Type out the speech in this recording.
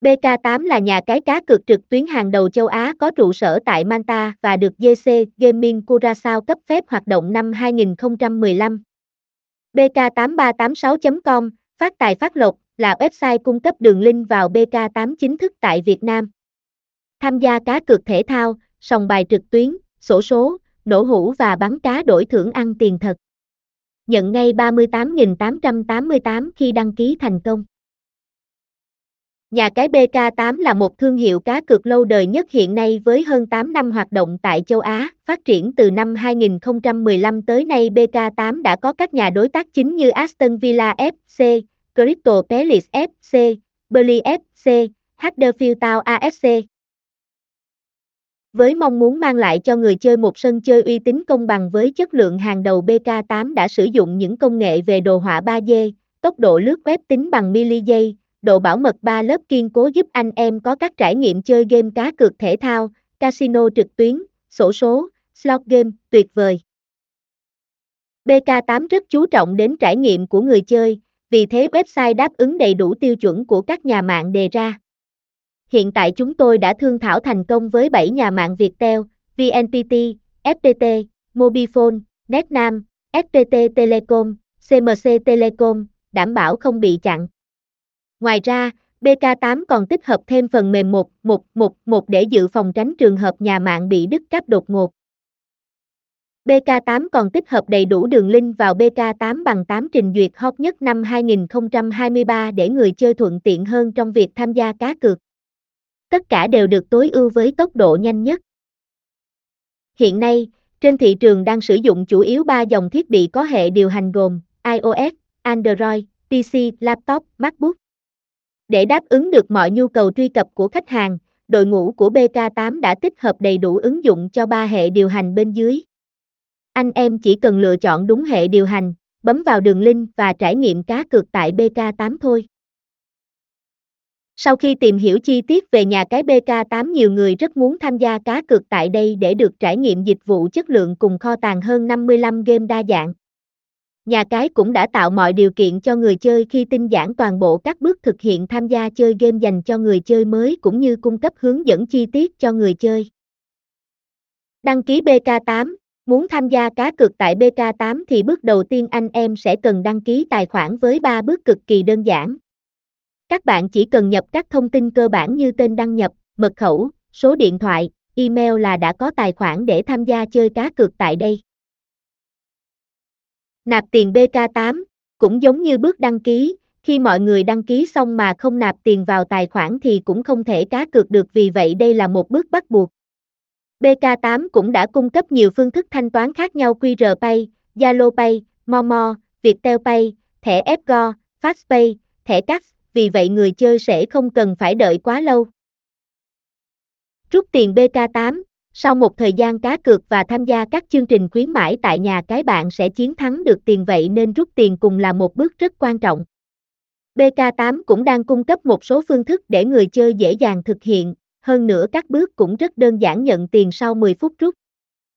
BK8 là nhà cái cá cược trực tuyến hàng đầu châu Á có trụ sở tại Manta và được JC Gaming Curaçao cấp phép hoạt động năm 2015. BK8386.com, phát tài phát lộc, là website cung cấp đường link vào BK8 chính thức tại Việt Nam. Tham gia cá cược thể thao, sòng bài trực tuyến, sổ số, nổ hũ và bắn cá đổi thưởng ăn tiền thật. Nhận ngay 38.888 khi đăng ký thành công. Nhà cái BK8 là một thương hiệu cá cược lâu đời nhất hiện nay với hơn 8 năm hoạt động tại châu Á, phát triển từ năm 2015 tới nay BK8 đã có các nhà đối tác chính như Aston Villa FC, Crystal Palace FC, Burnley FC, Huddersfield Town AFC. Với mong muốn mang lại cho người chơi một sân chơi uy tín công bằng với chất lượng hàng đầu BK8 đã sử dụng những công nghệ về đồ họa 3D, tốc độ lướt web tính bằng mili giây, độ bảo mật 3 lớp kiên cố giúp anh em có các trải nghiệm chơi game cá cược thể thao, casino trực tuyến, sổ số, slot game tuyệt vời. BK8 rất chú trọng đến trải nghiệm của người chơi, vì thế website đáp ứng đầy đủ tiêu chuẩn của các nhà mạng đề ra. Hiện tại chúng tôi đã thương thảo thành công với 7 nhà mạng Viettel, VNPT, FPT, Mobifone, Netnam, FPT Telecom, CMC Telecom, đảm bảo không bị chặn. Ngoài ra, BK8 còn tích hợp thêm phần mềm 1111 để dự phòng tránh trường hợp nhà mạng bị đứt cáp đột ngột. BK8 còn tích hợp đầy đủ đường link vào BK8 bằng 8 trình duyệt hot nhất năm 2023 để người chơi thuận tiện hơn trong việc tham gia cá cược. Tất cả đều được tối ưu với tốc độ nhanh nhất. Hiện nay, trên thị trường đang sử dụng chủ yếu 3 dòng thiết bị có hệ điều hành gồm iOS, Android, PC, laptop, MacBook. Để đáp ứng được mọi nhu cầu truy cập của khách hàng, đội ngũ của BK8 đã tích hợp đầy đủ ứng dụng cho ba hệ điều hành bên dưới. Anh em chỉ cần lựa chọn đúng hệ điều hành, bấm vào đường link và trải nghiệm cá cược tại BK8 thôi. Sau khi tìm hiểu chi tiết về nhà cái BK8 nhiều người rất muốn tham gia cá cược tại đây để được trải nghiệm dịch vụ chất lượng cùng kho tàng hơn 55 game đa dạng. Nhà cái cũng đã tạo mọi điều kiện cho người chơi khi tinh giản toàn bộ các bước thực hiện tham gia chơi game dành cho người chơi mới cũng như cung cấp hướng dẫn chi tiết cho người chơi. Đăng ký BK8 Muốn tham gia cá cược tại BK8 thì bước đầu tiên anh em sẽ cần đăng ký tài khoản với 3 bước cực kỳ đơn giản. Các bạn chỉ cần nhập các thông tin cơ bản như tên đăng nhập, mật khẩu, số điện thoại, email là đã có tài khoản để tham gia chơi cá cược tại đây. Nạp tiền BK8 cũng giống như bước đăng ký, khi mọi người đăng ký xong mà không nạp tiền vào tài khoản thì cũng không thể cá cược được vì vậy đây là một bước bắt buộc. BK8 cũng đã cung cấp nhiều phương thức thanh toán khác nhau QR Pay, Zalo Pay, Momo, Viettel Pay, thẻ Fgo, FastPay, thẻ cash, vì vậy người chơi sẽ không cần phải đợi quá lâu. Rút tiền BK8 sau một thời gian cá cược và tham gia các chương trình khuyến mãi tại nhà cái bạn sẽ chiến thắng được tiền vậy nên rút tiền cùng là một bước rất quan trọng. BK8 cũng đang cung cấp một số phương thức để người chơi dễ dàng thực hiện, hơn nữa các bước cũng rất đơn giản nhận tiền sau 10 phút rút.